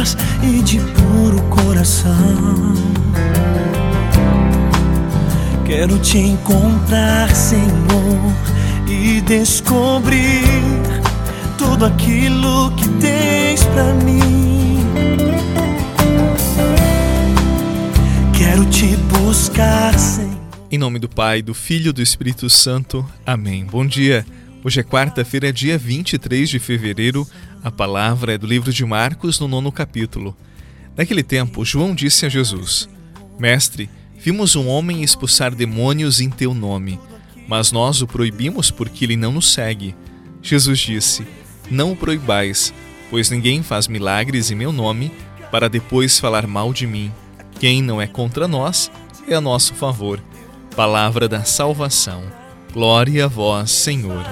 paz e de puro coração. Quero te encontrar, Senhor, e descobrir tudo aquilo que tens para mim. Quero te buscar, Senhor. Em nome do Pai, do Filho e do Espírito Santo. Amém. Bom dia. Hoje é quarta-feira, dia 23 de fevereiro. A palavra é do livro de Marcos, no nono capítulo. Naquele tempo, João disse a Jesus: Mestre, vimos um homem expulsar demônios em teu nome, mas nós o proibimos porque ele não nos segue. Jesus disse: Não o proibais, pois ninguém faz milagres em meu nome para depois falar mal de mim. Quem não é contra nós é a nosso favor. Palavra da salvação. Glória a vós, Senhor.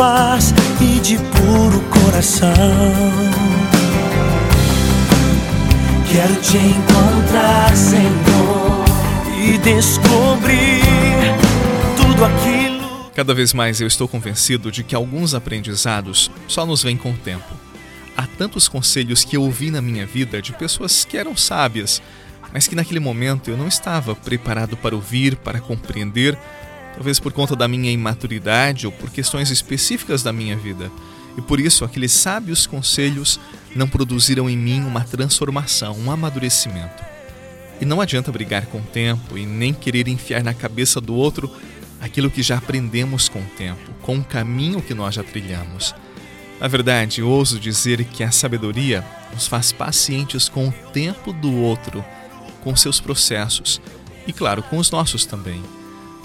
Limpas e de puro coração. Quero te encontrar, Senhor, e descobrir tudo aquilo. Cada vez mais eu estou convencido de que alguns aprendizados só nos vêm com o tempo. Há tantos conselhos que eu ouvi na minha vida de pessoas que eram sábias, mas que naquele momento eu não estava preparado para ouvir, para compreender, talvez por conta da minha imaturidade ou por questões específicas da minha vida. E por isso aqueles sábios conselhos não produziram em mim uma transformação, um amadurecimento. E não adianta brigar com o tempo e nem querer enfiar na cabeça do outro aquilo que já aprendemos com o tempo, com o caminho que nós já trilhamos. Na verdade, ouso dizer que a sabedoria nos faz pacientes com o tempo do outro com seus processos e, claro, com os nossos também.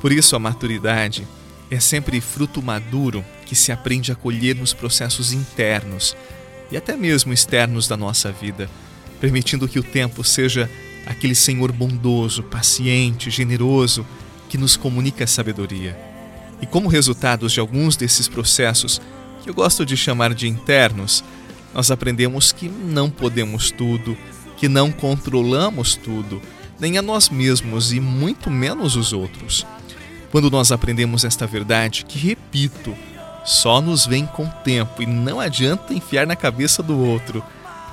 Por isso, a maturidade é sempre fruto maduro que se aprende a colher nos processos internos e até mesmo externos da nossa vida, permitindo que o tempo seja aquele Senhor bondoso, paciente, generoso que nos comunica a sabedoria. E como resultados de alguns desses processos, que eu gosto de chamar de internos, nós aprendemos que não podemos tudo, que não controlamos tudo, nem a nós mesmos e muito menos os outros. Quando nós aprendemos esta verdade, que repito, só nos vem com o tempo e não adianta enfiar na cabeça do outro,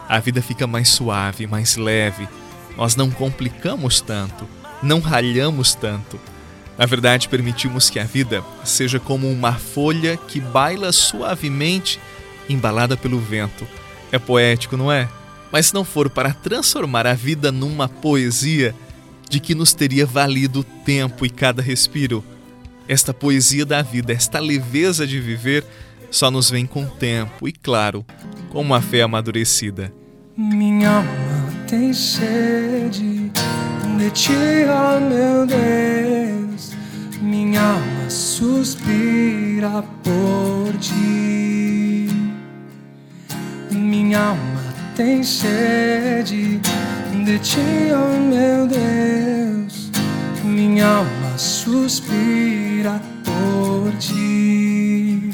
a vida fica mais suave, mais leve. Nós não complicamos tanto, não ralhamos tanto. Na verdade, permitimos que a vida seja como uma folha que baila suavemente, embalada pelo vento. É poético, não é? mas se não for para transformar a vida numa poesia, de que nos teria valido o tempo e cada respiro? Esta poesia da vida, esta leveza de viver, só nos vem com o tempo e, claro, com uma fé amadurecida. Minha alma tem sede de ti, ó meu Deus. Minha alma suspira por ti. Minha alma tem sede de ti, oh meu Deus. Minha alma suspira por ti.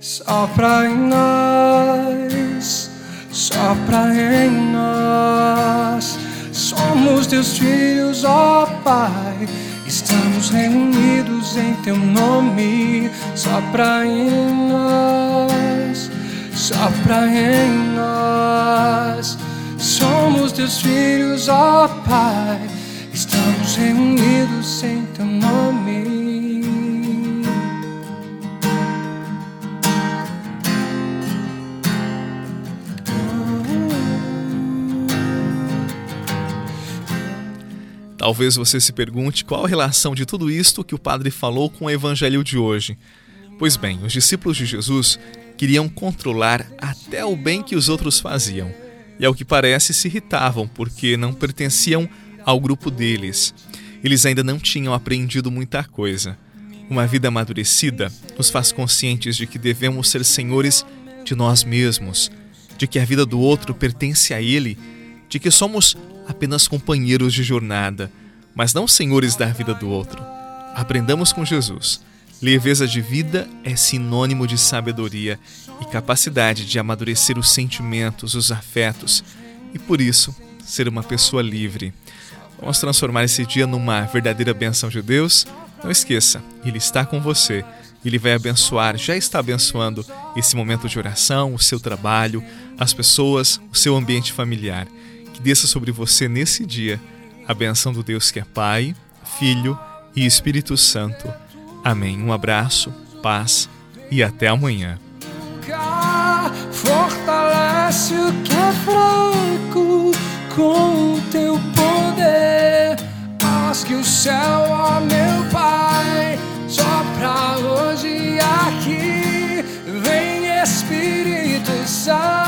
Sopra em nós, sopra em nós. Somos teus filhos, ó Pai. Estamos reunidos em teu nome. Sopra em nós sopra em nós. Somos teus filhos, ó Pai. Estamos reunidos em teu nome. Talvez você se pergunte qual a relação de tudo isto que o padre falou com o evangelho de hoje. Pois bem, os discípulos de Jesus queriam controlar até o bem que os outros faziam, e ao que parece se irritavam porque não pertenciam ao grupo deles. Eles ainda não tinham aprendido muita coisa. Uma vida amadurecida nos faz conscientes de que devemos ser senhores de nós mesmos, de que a vida do outro pertence a ele, de que somos apenas companheiros de jornada, mas não senhores da vida do outro. Aprendamos com Jesus. Leveza de vida é sinônimo de sabedoria e capacidade de amadurecer os sentimentos, os afetos e, por isso, ser uma pessoa livre. Vamos transformar esse dia numa verdadeira benção de Deus? Não esqueça, Ele está com você. Ele vai abençoar, já está abençoando esse momento de oração, o seu trabalho, as pessoas, o seu ambiente familiar que desça sobre você nesse dia a benção do Deus que é Pai, Filho e Espírito Santo. Amém. Um abraço, paz e até amanhã. Fortalece o que é fraco com o teu poder. Haz que o céu, ó meu Pai, sopra hoje aqui. Vem Espírito Santo.